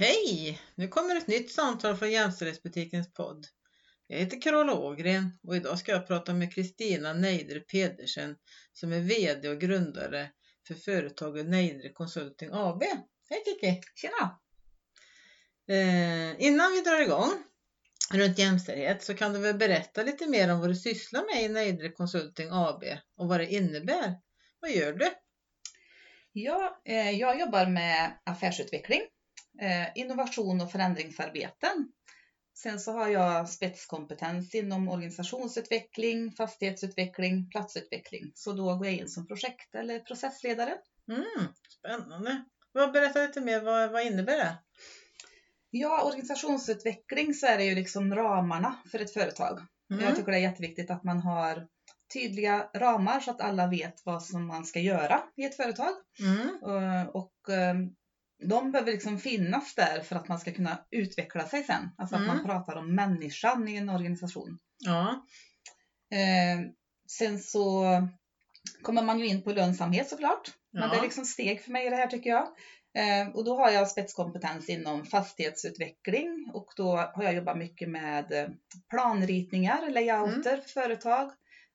Hej! Nu kommer ett nytt samtal från Jämställdhetsbutikens podd. Jag heter Carola Ågren och idag ska jag prata med Kristina Neidre Pedersen som är VD och grundare för företaget Neidre Consulting AB. Hej Kiki! Tjena! Eh, innan vi drar igång runt jämställdhet så kan du väl berätta lite mer om vad du sysslar med i Neidre Consulting AB och vad det innebär. Vad gör du? Ja, eh, jag jobbar med affärsutveckling, innovation och förändringsarbeten. Sen så har jag spetskompetens inom organisationsutveckling, fastighetsutveckling, platsutveckling. Så då går jag in som projekt eller processledare. Mm, spännande! Berätta lite mer, vad, vad innebär det? Ja, organisationsutveckling så är det ju liksom ramarna för ett företag. Mm. Jag tycker det är jätteviktigt att man har tydliga ramar så att alla vet vad som man ska göra i ett företag. Mm. Eh, Och eh, de behöver liksom finnas där för att man ska kunna utveckla sig sen. Alltså att Mm. man pratar om människan i en organisation. Ja. Eh, Sen så kommer man ju in på lönsamhet såklart. Men Ja. det är liksom steg för mig i det här tycker jag. Eh, Och då har jag spetskompetens inom fastighetsutveckling och då har jag jobbat mycket med eh, planritningar, layouter Mm. för företag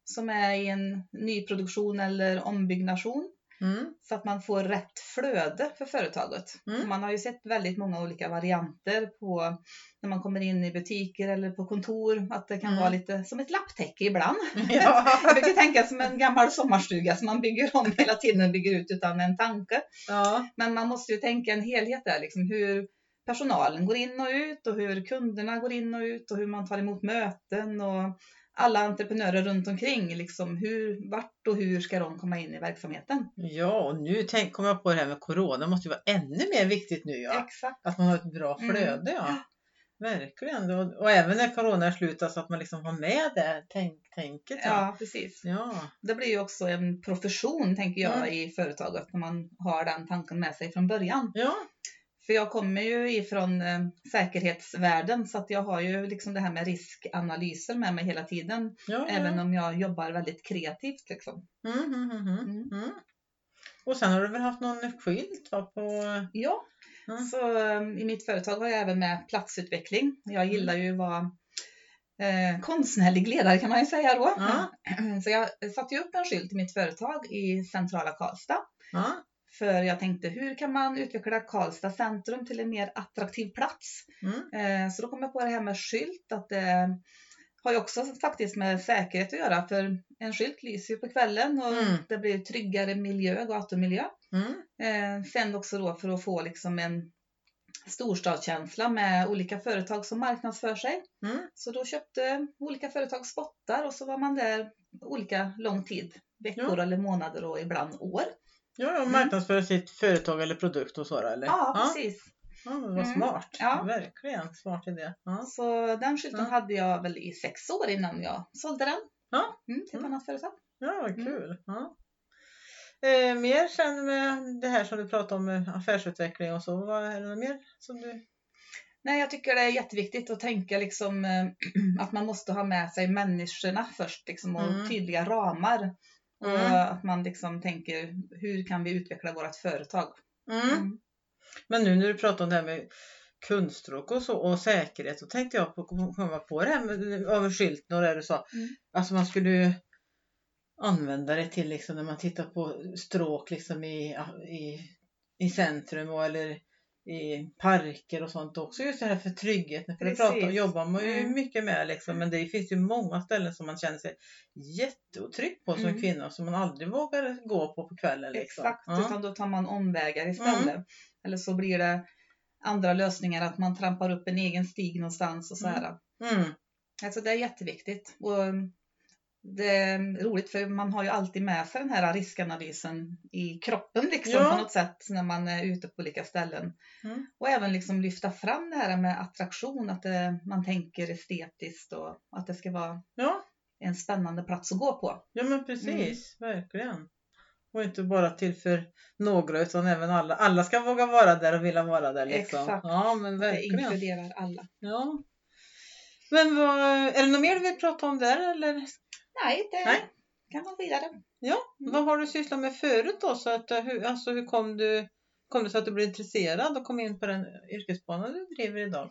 som är i en nyproduktion eller ombyggnation Mm. så att man får rätt flöde för företaget. Mm. Man har ju sett väldigt många olika varianter på när man kommer in i butiker eller på kontor att det kan Mm. vara lite som ett lapptäcke ibland. Ja. Jag brukar tänka som en gammal sommarstuga som man bygger om hela tiden, bygger ut utan en tanke. ja. Men man måste ju tänka en helhet där, liksom hur personalen går in och ut och hur kunderna går in och ut och hur man tar emot möten och alla entreprenörer runt omkring. Liksom hur, vart och hur ska de komma in i verksamheten? Ja, och nu tänk, kom jag på det här med Corona. Det måste ju vara ännu mer viktigt nu ja. Exakt. Att man har ett bra Mm. flöde ja. Verkligen. Och, och även när Corona är slut så att man liksom har med det tänk, tänket. Ja. Ja, precis. Ja. Det blir ju också en profession, tänker jag, Mm. i företaget när man har den tanken med sig från början. Ja. För jag kommer ju ifrån eh, säkerhetsvärlden så att jag har ju liksom det här med riskanalyser med mig hela tiden. ja, Även ja. om jag jobbar väldigt kreativt liksom. Mm, mm, mm, mm. Mm. Mm. Och sen har du väl haft någon skylt va, på... Ja, så eh, i mitt företag har jag även med platsutveckling. Jag gillar ju att vara eh, konstnärlig ledare kan man ju säga då. Så jag satte ju upp en skylt i mitt företag i centrala Karlstad. För jag tänkte, hur kan man utveckla Karlstad centrum till en mer attraktiv plats? Mm. Eh, Så då kom jag på det här med skylt, att det har ju också faktiskt med säkerhet att göra. För en skylt lyser ju på kvällen och Mm. det blir tryggare miljö, gatumiljö. Mm. Eh, Sen också då för att få liksom en storstadskänsla med olika företag som marknadsför sig. Mm. Så då köpte olika företag spottar och så var man där olika lång tid. Veckor eller månader och ibland år. Ja, och marknadsföra sitt företag eller produkt och så eller? Ja, precis. Ja, men vad Mm. smart. Ja. Verkligen smart idé. Ja. Så den skylten Ja. hade jag väl i sex år innan jag sålde den. Ja. Mm, till ett Mm. annat företag. Ja, vad Mm. kul. Ja. Eh, mer sen med det här som du pratade om med affärsutveckling och så. Vad är det mer som du... Nej, jag tycker det är jätteviktigt att tänka liksom, eh, att man måste ha med sig människorna först liksom, och Mm. tydliga ramar. Och Mm. att man liksom tänker, hur kan vi utveckla vårt företag? Mm. Mm. Men nu när du pratar om det här med kundstråk och så och säkerhet så tänkte jag på, komma på det här med över skylten och det du sa. Mm. Alltså man skulle använda det till liksom när man tittar på stråk liksom i, i, i centrum och eller i parker och sånt också. Just det här för tryggheten. För det pratar, jobbar man ju Mm. mycket med liksom. Men det finns ju många ställen som man känner sig jätteotrygg på som Mm. kvinna som man aldrig vågar gå på på kvällen. Liksom. Exakt, Ja. utan då tar man omvägar istället. Eller så blir det andra lösningar, att man trampar upp en egen stig någonstans och så här. Mm. Alltså det är jätteviktigt. Och det är roligt för man har ju alltid med sig den här riskanalysen i kroppen liksom Ja. på något sätt när man är ute på olika ställen. Mm. Och även liksom lyfta fram det här med attraktion, att det, man tänker estetiskt och att det ska vara Ja. en spännande plats att gå på. Ja men precis, verkligen. Och inte bara till för några utan även alla. Alla ska våga vara där och vilja vara där. Liksom. Exakt. Ja men Det verkligen. inkluderar alla. Ja. Men vad, är det något mer du vill prata om där eller? Nej, det Nej. kan man vidare. Ja, Mm. vad har du sysslat med förut då? Så att, eh, hur, alltså, hur kom du, kom det så att du blev intresserad och kom in på den yrkesbana du driver idag?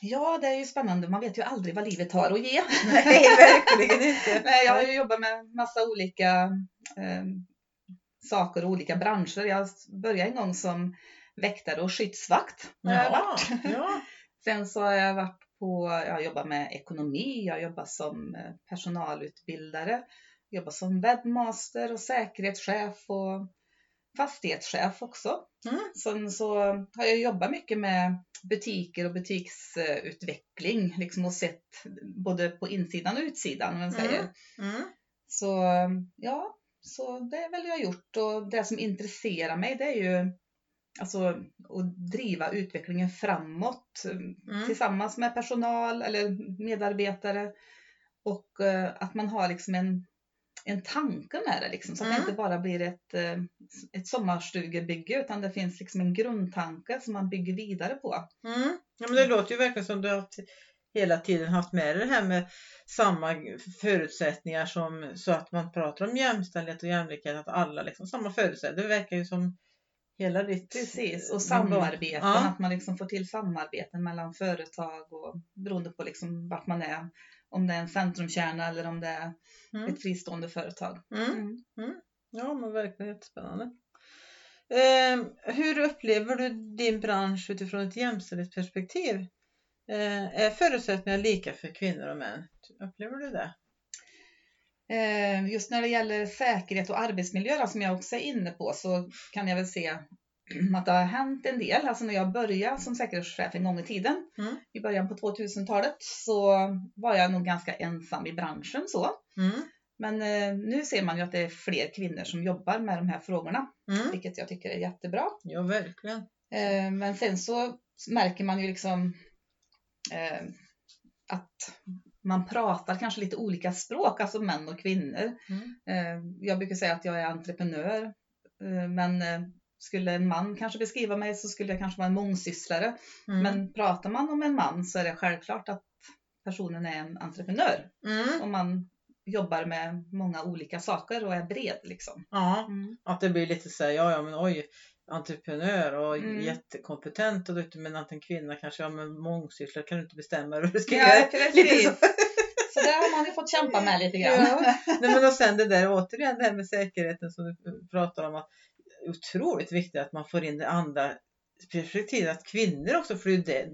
Ja, det är ju spännande. Man vet ju aldrig vad livet har att ge. Nej, verkligen inte. Nej, jag har ju jobbat med massa olika eh, saker och olika branscher. Jag började en gång som väktare och skyddsvakt. har jag Ja, varit. ja. Sen så har jag varit på, jag har jobbat med ekonomi, jag har jobbat som eh, personalutbildare, jobbat som webbmaster och säkerhetschef och fastighetschef också. Mm. Sen så har jag jobbat mycket med butiker och butiksutveckling liksom och sett både på insidan och utsidan om man säger. Mm. Mm. Så ja, så det är väl jag gjort och det som intresserar mig det är ju alltså att driva utvecklingen framåt Mm. tillsammans med personal eller medarbetare och eh, att man har liksom en, en tanke med det liksom, så att Mm. det inte bara blir ett, eh, ett sommarstugebygge utan det finns liksom en grundtanke som man bygger vidare på. Mm. Ja, men det låter ju verkligen som du har hela tiden haft med det här med samma förutsättningar som så att man pratar om jämställdhet och jämlikhet, att alla liksom samma förutsättningar. Det verkar ju som hela ditt... Precis, och din samarbeten, Ja. att man liksom får till samarbeten mellan företag och beroende på liksom vart man är. Om det är en centrumkärna eller om det är Mm. ett fristående företag. Mm. Ja, men verkligen jättespännande. Eh, hur upplever du din bransch utifrån ett jämställdhetsperspektiv? Eh, är förutsättningarna lika för kvinnor och män? Upplever du det? Eh, Just när det gäller säkerhet och arbetsmiljö som jag också är inne på så kan jag väl se att det har hänt en del. Alltså när jag började som säkerhetschef en gång i tiden, Mm. i början på 2000-talet, så var jag nog ganska ensam i branschen så. Mm. Men eh, nu ser man ju att det är fler kvinnor som jobbar med de här frågorna, Mm. vilket jag tycker är jättebra. Ja, verkligen. Eh, Men sen så märker man ju liksom att man pratar kanske lite olika språk, alltså män och kvinnor. Mm. Eh, Jag brukar säga att jag är entreprenör, eh, men eh, skulle en man kanske beskriva mig så skulle jag kanske vara en mångsysslare. Mm. Men pratar man om en man så är det självklart att personen är en entreprenör Mm. och man jobbar med många olika saker och är bred liksom. Ja, att det blir lite så här, ja, ja men oj, entreprenör och Mm. jättekompetent och duktig men att en kvinna kanske, ja men mångsysslare kan du inte bestämma hur du ska Ja, göra. precis. Så. Det har man ju fått kämpa med lite grann. Ja. Nej, men och sen det där återigen det här med säkerheten som du pratar om. Att otroligt viktigt att man får in det andra perspektivet. Att kvinnor också, för det är ju det,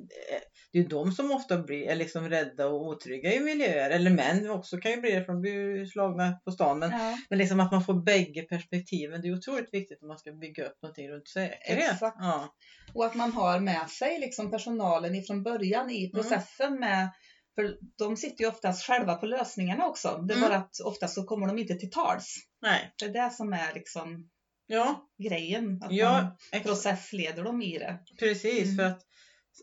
det är ju de som ofta blir liksom rädda och otrygga i miljöer. Eller män också kan ju bli det för de blir slagna på stan. Men, Ja, men liksom att man får bägge perspektiven. Det är otroligt viktigt om man ska bygga upp någonting runt säkerhet. Exakt. Ja. och att man har med sig liksom personalen ifrån början i processen med för de sitter ju oftast själva på lösningarna också. Det är Mm. bara att oftast så kommer de inte till tals. Nej. Det är det som är liksom Ja, grejen. Att man ja ex- processleder dem i det. precis. Mm. För att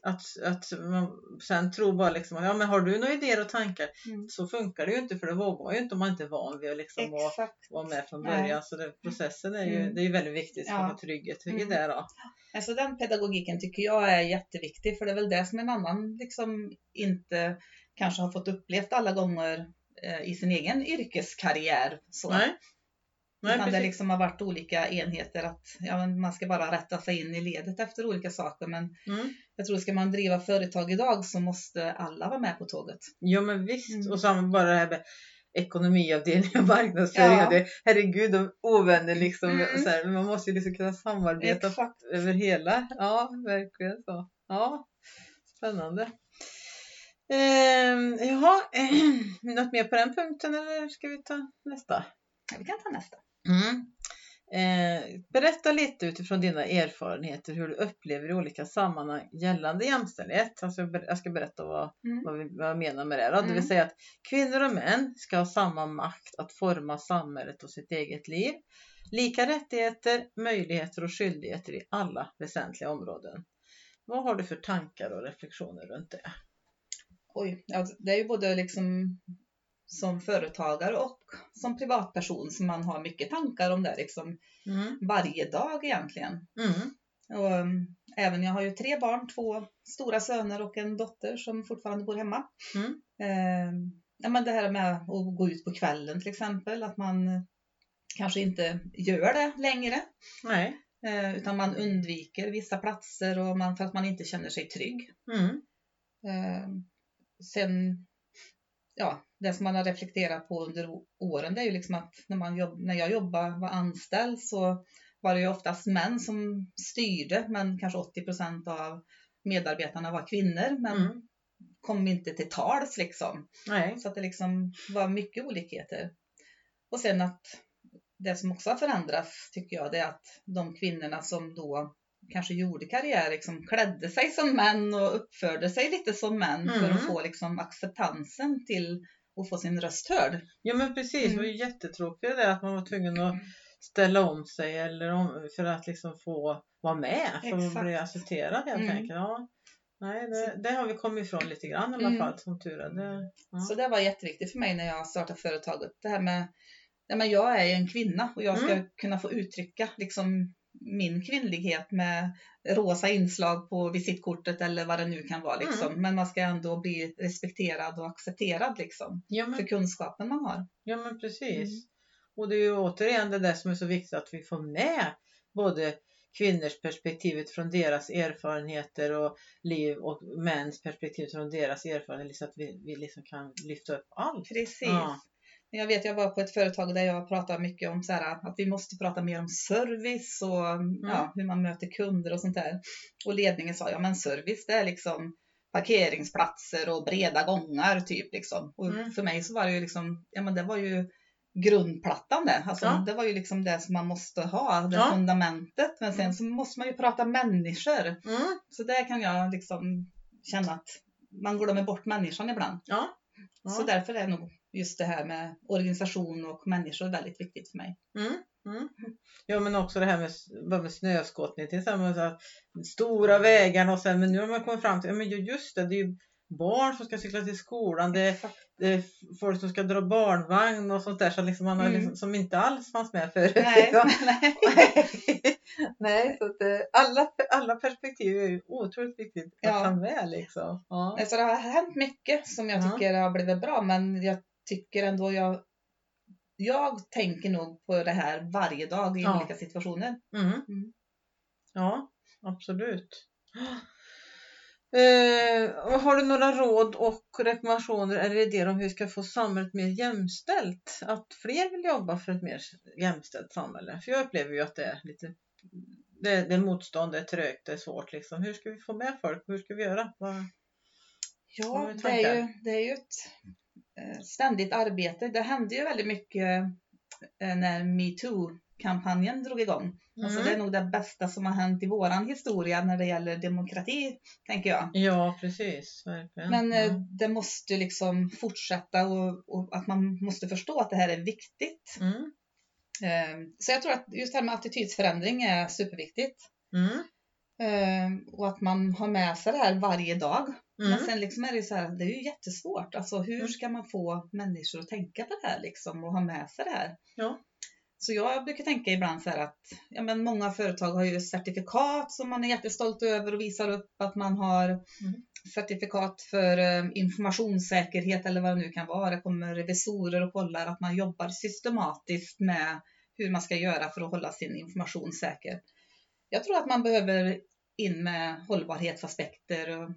att, att man sen tror bara liksom, ja men har du några idéer och tankar? Mm. Så funkar det ju inte för det vågar man ju inte om man inte är van vid att liksom vara, vara med från Nej. början. Så det, processen är ju, Mm. det är ju väldigt viktigt för Ja. trygghet i Mm. det. Då. Alltså den pedagogiken tycker jag är jätteviktig för det är väl det som en annan liksom inte kanske har fått upplevt alla gånger eh, i sin egen yrkeskarriär. Så. Nej. Nej, Utan det precis. liksom har varit olika enheter att ja, man ska bara rätta sig in i ledet efter olika saker. Men Mm. jag tror ska man driva företag idag så måste alla vara med på tåget. Jo men visst. Mm. Och så bara det här med ekonomiavdelning och marknadsföring. Ja. Det, herregud, de ovänner liksom. Mm. Så här, man måste ju liksom kunna samarbeta Exakt. över hela. Ja, verkligen så. Ja, spännande. Ehm, jaha, något mer på den punkten eller ska vi ta nästa? Ja, vi kan ta nästa. Mm. Eh, berätta lite utifrån dina erfarenheter hur du upplever i olika sammanhang gällande jämställdhet. Alltså jag ska berätta vad, Mm. vad, vi, vad jag menar med det. Då. Det Mm. vill säga att kvinnor och män ska ha samma makt att forma samhället och sitt eget liv. Lika rättigheter, möjligheter och skyldigheter i alla väsentliga områden. Vad har du för tankar och reflektioner runt det? Oj, ja, det är ju både liksom som företagare och som privatperson som man har mycket tankar om det liksom Mm. varje dag egentligen. Mm. Och, um, även jag har ju tre barn, två stora söner och en dotter som fortfarande bor hemma. Mm. Eh, ja, men det här med att gå ut på kvällen till exempel, att man kanske inte gör det längre. Nej. Eh, utan man undviker vissa platser och man, för att man inte känner sig trygg. Eh, sen, ja, det som man har reflekterat på under åren det är ju liksom att när, man jobb, när jag jobbade, var anställd så var det ju oftast män som styrde men kanske 80 procent av medarbetarna var kvinnor men Mm. kom inte till tals liksom. Nej. Så att det liksom var mycket olikheter. Och sen att det som också har förändrats tycker jag det är att de kvinnorna som då kanske gjorde karriär liksom klädde sig som män och uppförde sig lite som män för Mm. att få liksom acceptansen till att få sin röst hörd. Ja men precis, det var ju jättetråkigt det att man var tvungen att ställa om sig eller om, för att liksom få vara med, för att Exakt. bli accepterad helt Mm. enkelt. Ja. Nej, det, det har vi kommit ifrån lite grann i alla Mm. fall som tur är. Det, ja. Så det var jätteviktigt för mig när jag startade företaget. Det här med, nej men jag är ju en kvinna och jag ska Mm. kunna få uttrycka liksom min kvinnlighet med rosa inslag på visitkortet eller vad det nu kan vara. Liksom. Mm. Men man ska ändå bli respekterad och accepterad liksom, Ja, för men, kunskapen man har. ja men precis. Mm. Och det är ju återigen det där som är så viktigt att vi får med både kvinnors perspektiv utifrån deras erfarenheter och liv och mäns perspektiv från deras erfarenheter så att vi, vi liksom kan lyfta upp allt. Precis. Ja. Jag vet, jag var på ett företag där jag pratade mycket om så här, att vi måste prata mer om service och ja, hur man möter kunder och sånt där. Och ledningen sa, ja men service det är liksom parkeringsplatser och breda gångar typ liksom. Och Mm. för mig så var det ju liksom, ja men det var ju grundplattan det. Alltså, Ja. Det var ju liksom det som man måste ha, det Ja. fundamentet. Men sen Mm. så måste man ju prata människor. Mm. Så där kan jag liksom känna att man glömmer bort människan ibland. Ja. Så därför är nog just det här med organisation och människor väldigt viktigt för mig. Mm, mm. Ja men också det här med, med snöskottning till exempel. Stora vägarna och sen men nu har man kommit fram till, ja men ju- just det, det är ju barn som ska cykla till skolan. Det, det är folk som ska dra barnvagn och sånt där så liksom man har Mm. liksom, som inte alls fanns med förut. Nej, nej. Nej, så att eh, alla, alla perspektiv är ju otroligt viktigt att Ja. ta med liksom. Ja. Nej, Så det har hänt mycket som jag Ja. tycker har blivit bra men jag tycker ändå jag jag tänker nog på det här varje dag i Ja. olika situationer. Mm. Mm. Ja, absolut. Eh, har du några råd och rekommendationer eller idéer om hur vi ska få samhället mer jämställt? Att fler vill jobba för ett mer jämställt samhälle? För jag upplever ju att det är lite det, det är motstånd, det är trögt, det är svårt liksom. Hur ska vi få med folk? Hur ska vi göra? Vad- Vad Ja, vi det är, ju, det är ju ett ständigt arbete. Det hände ju väldigt mycket eh, när metoo-kampanjen drog igång. Alltså Mm. det är nog det bästa som har hänt i våran historia när det gäller demokrati, tänker jag. Ja, precis. Verkligen. Men eh, Mm. det måste liksom fortsätta och, och att man måste förstå att det här är viktigt. Mm. Eh, Så jag tror att just det här med attitydsförändring är superviktigt. Mm. Eh, Och att man har med sig det här varje dag. Men Mm. sen liksom är det så här, det är ju jättesvårt. Alltså hur Mm. ska man få människor att tänka på det här liksom och ha med sig det här? Ja. Så jag brukar tänka ibland så här att ja, men många företag har ju certifikat som man är jättestolt över och visar upp att man har Mm. certifikat för eh, informationssäkerhet eller vad det nu kan vara. Det kommer revisorer och kollar att man jobbar systematiskt med hur man ska göra för att hålla sin information säker. Jag tror att man behöver in med hållbarhetsaspekter och-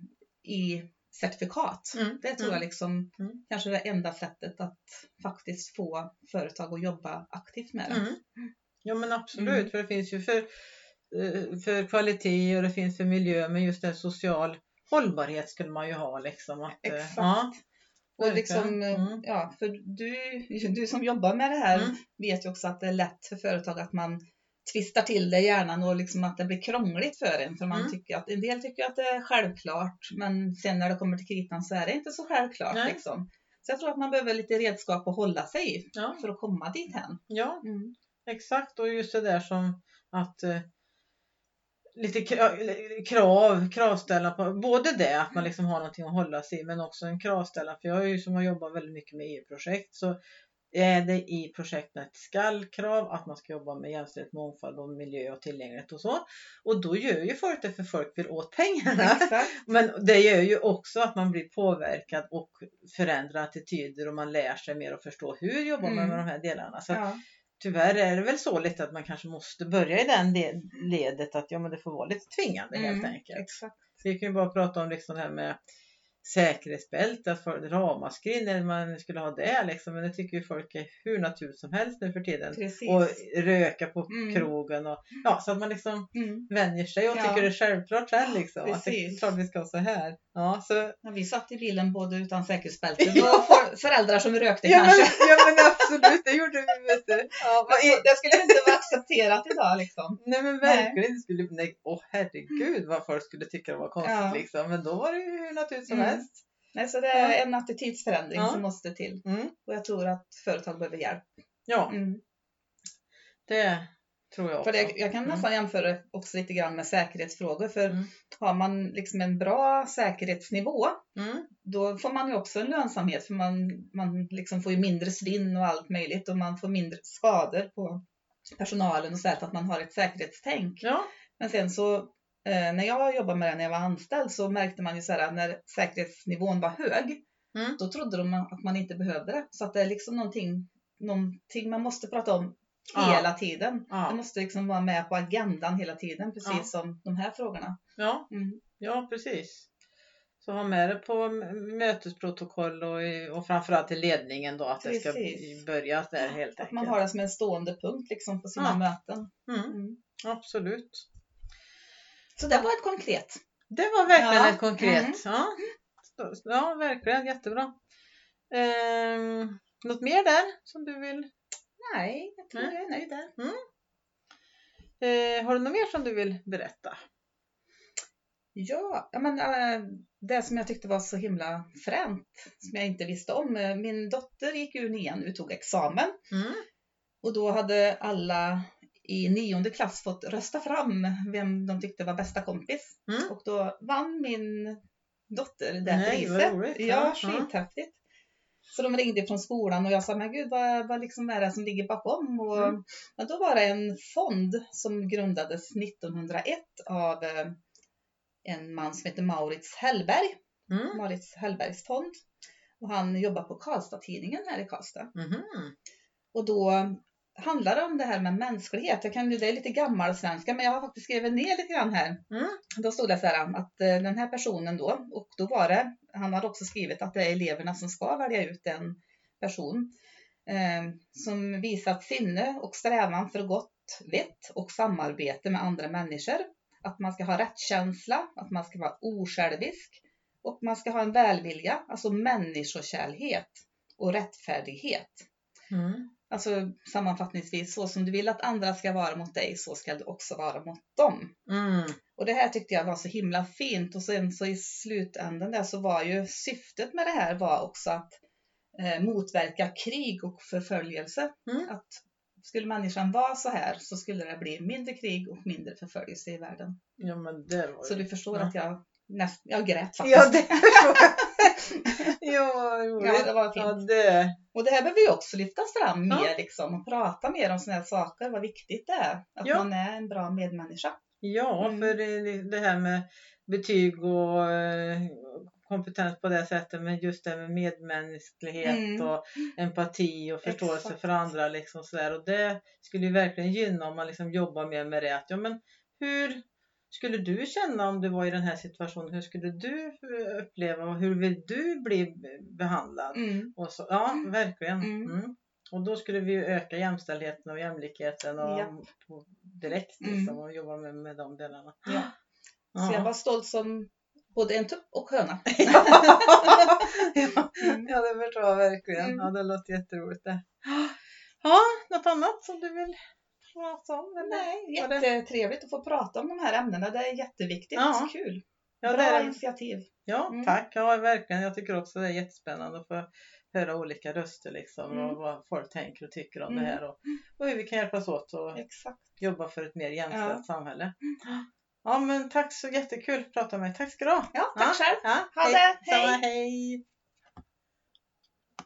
i certifikat. Mm. Det tror Mm. jag liksom Mm. kanske är det enda sättet att faktiskt få företag att jobba aktivt med det. Mm. Ja men absolut, Mm. för det finns ju för, eh, för kvalitet och det finns för miljö men just en social hållbarhet skulle man ju ha liksom. Att, eh, Exakt. Ja, Och liksom. Mm. ja, för du, du som jobbar med det här Mm. vet ju också att det är lätt för företag att man tvistar till det i hjärnan och liksom att det blir krångligt för en. För man Mm. tycker att, en del tycker att det är självklart men sen när det kommer till kritan så är det inte så självklart. Liksom. Så jag tror att man behöver lite redskap att hålla sig i ja, för att komma dit hän. ja, Mm. exakt och just det där som att eh, lite kra- krav, kravställa på både det att man liksom har någonting att hålla sig i men också en kravställa för jag är ju som har jobbat väldigt mycket med EU-projekt så är det i projektet ett skallkrav att man ska jobba med jämställdhet, mångfald och miljö och tillgänglighet och så. Och då gör ju folk det för folk vill åt pengarna. Exakt. Men det gör ju också att man blir påverkad och förändrar attityder och man lär sig mer och förstå hur jobbar man Mm. med de här delarna. Så Ja. tyvärr är det väl så lite att man kanske måste börja i den le- ledet att ja men det får vara lite tvingande helt Mm, enkelt. Exakt. Vi kan ju bara prata om liksom det här med säkerhetsbälte, att för ramaskrin när man skulle ha det liksom. Men det tycker ju folk är hur naturligt som helst nu för tiden. Precis. Och röka på Mm. krogen och ja, så att man liksom Mm. vänjer sig och Ja. tycker det är självklart sen liksom. Att det är Precis. klart vi ska ha så här. Ja, så Ja, vi satt i bilen både utan säkerhetsbälten och för, föräldrar som rökte Ja men, kanske. ja men absolut, det gjorde vi vet du. Ja, Det skulle inte vara accepterat idag liksom. nej men verkligen, det skulle, nej, åh herregud vad folk skulle tycka det var konstigt liksom. Men då var det ju hur naturligt som Mm. Helst. Nej, så det är en attitydsförändring Ja. som måste till. Mm. Och jag tror att företag behöver hjälp. Ja, Mm. det tror jag också. För det, jag kan Mm. nästan jämföra också lite grann med säkerhetsfrågor. För Mm. har man liksom en bra säkerhetsnivå Mm. då får man ju också en lönsamhet för man, man liksom får ju mindre svinn och allt möjligt och man får mindre skador på personalen och så här för att man har ett säkerhetstänk. Ja, Men sen så eh, när jag jobbade med det när jag var anställd så märkte man ju så här när säkerhetsnivån var hög Mm. då trodde de att man inte behövde det. Så att det är liksom någonting, någonting man måste prata om Ja. hela tiden. Det ja, måste liksom vara med på agendan hela tiden precis Ja. som de här frågorna. ja, Mm. ja precis. Så ha med det på mötesprotokoll och, och framförallt i ledningen då att det ska Precis. börja där helt Att enkelt. man har det som en stående punkt liksom på sina Ja. möten. Mm. Mm. Absolut. Så det var ett konkret. Det var verkligen Ja. ett konkret. Mm. Ja. Ja, verkligen jättebra. Ehm, något mer där som du vill? Nej, jag tror Nej. jag är nöjd där. Eh, har du något mer som du vill berätta? Ja, men, äh, det som jag tyckte var så himla fränt, som jag inte visste om. eh, Min dotter gick ur nian nu, tog examen. Mm. Och då hade alla i nionde klass fått rösta fram vem de tyckte var bästa kompis. Mm. Och då vann min dotter det Nej, priset. roligt. Ja, Ja, skithäftigt. Så de ringde från skolan och jag sa, men gud vad, vad liksom är det som ligger bakom? Och, Mm. men då var det en fond som grundades 1901 av eh, en man som heter Maurits Hellberg. Mm. Maurits Hellbergs fond. Och han jobbar på Karlstad-tidningen här i Karlstad. Mhm. Och då handlar om det här med mänsklighet. Jag kan, det är lite gammal svenska men jag har faktiskt skrivit ner lite grann här. Mm. Då stod det så här att eh, den här personen då, och då var det, han hade också skrivit att det är eleverna som ska välja ut en person eh, som visat sinne och strävan för gott vett och samarbete med andra människor. Att man ska ha rättskänsla, att man ska vara osjälvisk och man ska ha en välvilja, alltså människokärlek och rättfärdighet. Mm. Alltså sammanfattningsvis, så som du vill att andra ska vara mot dig, så ska du också vara mot dem. Mm. Och det här tyckte jag var så himla fint och sen så i slutändan där så var ju syftet med det här var också att eh, motverka krig och förföljelse. Mm. Att skulle människan vara så här så skulle det bli mindre krig och mindre förföljelse i världen. Ja men det var Så ju- du förstår Ja. att jag näst, jag grät faktiskt. Ja det förstår jag. Ja vad roligt. Ja, det var fint. Ja, det. Och det här behöver ju också lyftas fram Ja. mer liksom och prata mer om sådana här saker, vad viktigt det är. Att Ja. man är en bra medmänniska. Ja, Mm. för det, här med betyg och eh, kompetens på det sättet, men just det med medmänsklighet Mm. och empati och förståelse Exakt. för andra. Liksom sådär. Och det skulle ju verkligen gynna om man liksom jobbar mer med det. Att, ja, men hur skulle du känna om du var i den här situationen? Hur skulle du eh, uppleva och hur vill du bli behandlad? Mm. Och så, ja, Mm. verkligen. Mm. Mm. Och då skulle vi öka jämställdheten och jämlikheten och, Japp. och direkt Mm. liksom, och jobba med, med de delarna. Ja. Så jag var stolt som både en tupp och höna. ja, Mm. ja, det förstår jag verkligen. Ja, det låter jätteroligt det. Ja, något annat som du vill prata om? Eller? Nej, jättetrevligt att få prata om de här ämnena. Det är jätteviktigt. Ja. Kul. Ja, Bra är initiativ. Ja, Mm. tack. Ja, verkligen. Jag tycker också det är jättespännande att få höra olika röster liksom Mm. och vad folk tänker och tycker om Mm. det här och, och hur vi kan hjälpas åt och Exakt. jobba för ett mer jämställt Ja. samhälle. Ja, men tack så jättekul att prata med dig. Tack ska du ha. Ja, tack Ja. själv. Ja, Ha hej. det. Hej. Samma, hej.